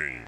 Cocaine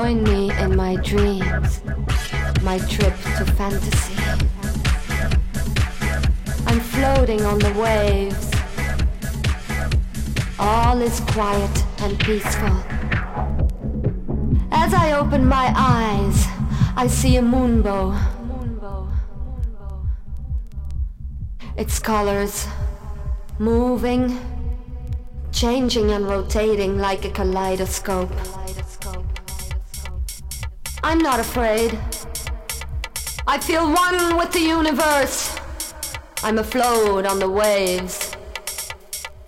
Join me in my dreams, my trip to fantasy. I'm floating on the waves. All is quiet and peaceful. As I open my eyes, I see a moonbow. Its colors moving, changing and rotating like a kaleidoscope. I'm not afraid. I feel one with the universe. I'm afloat on the waves.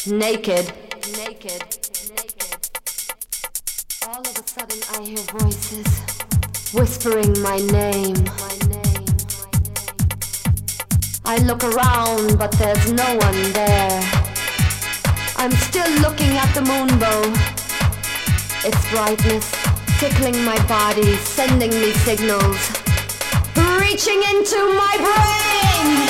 Naked. Naked. Naked. All of a sudden I hear voices whispering my name. My name. I look around, but there's no one there. I'm still looking at the moonbow. Its brightness tickling my body, sending me signals, reaching into my brain.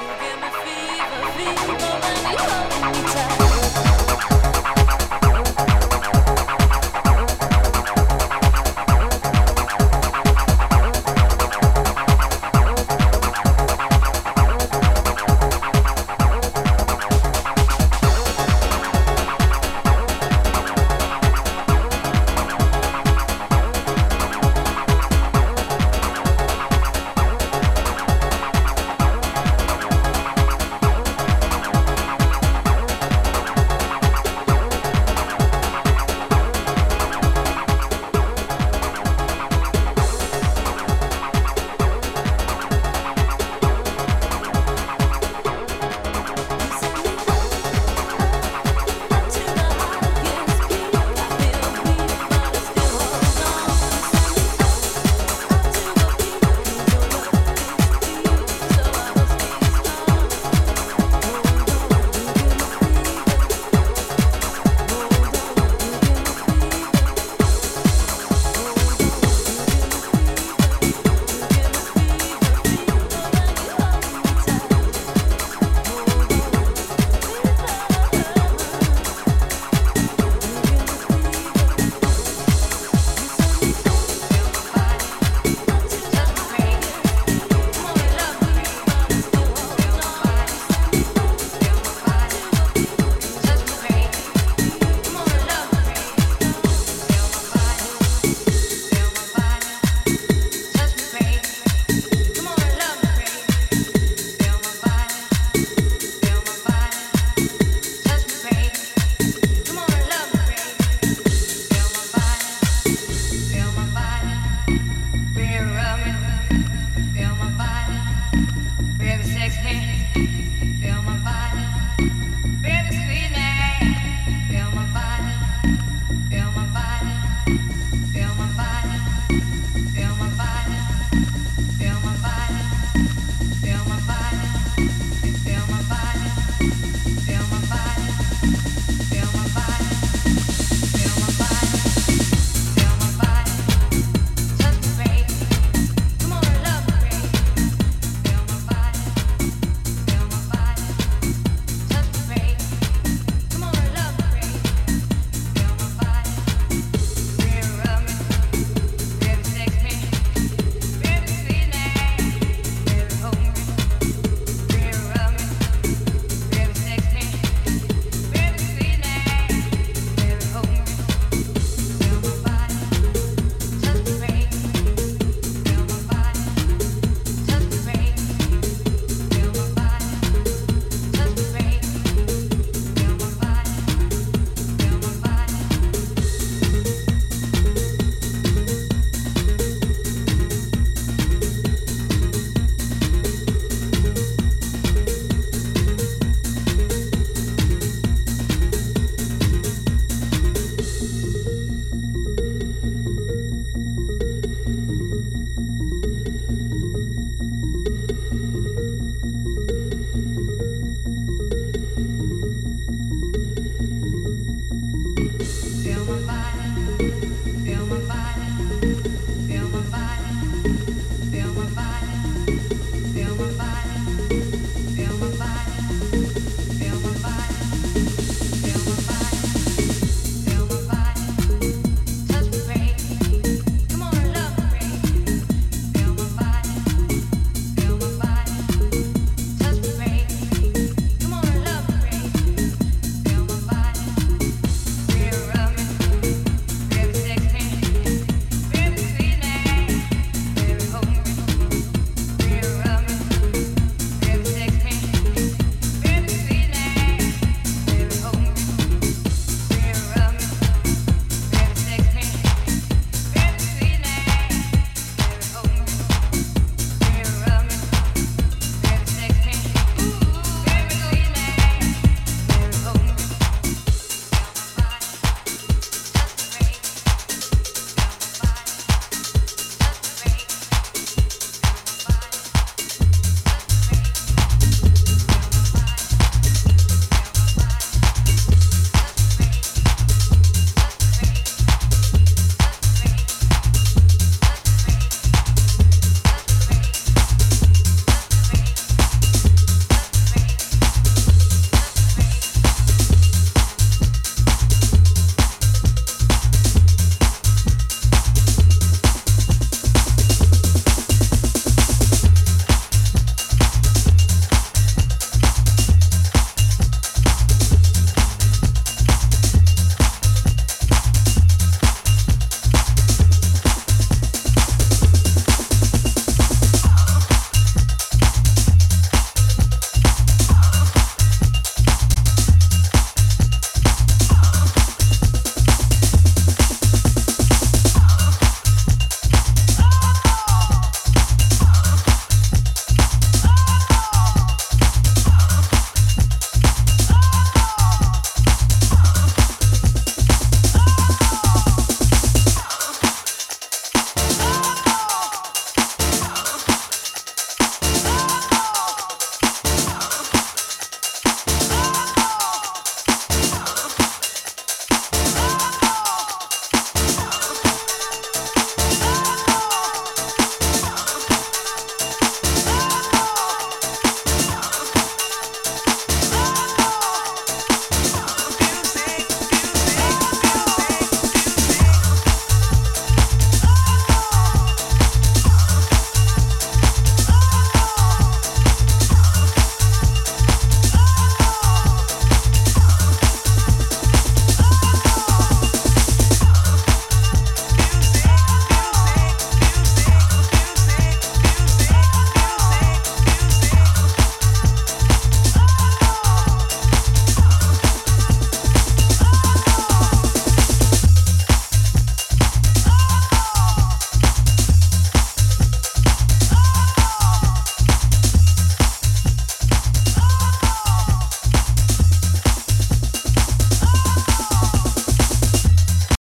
You give me fever, fever when you hold me tight.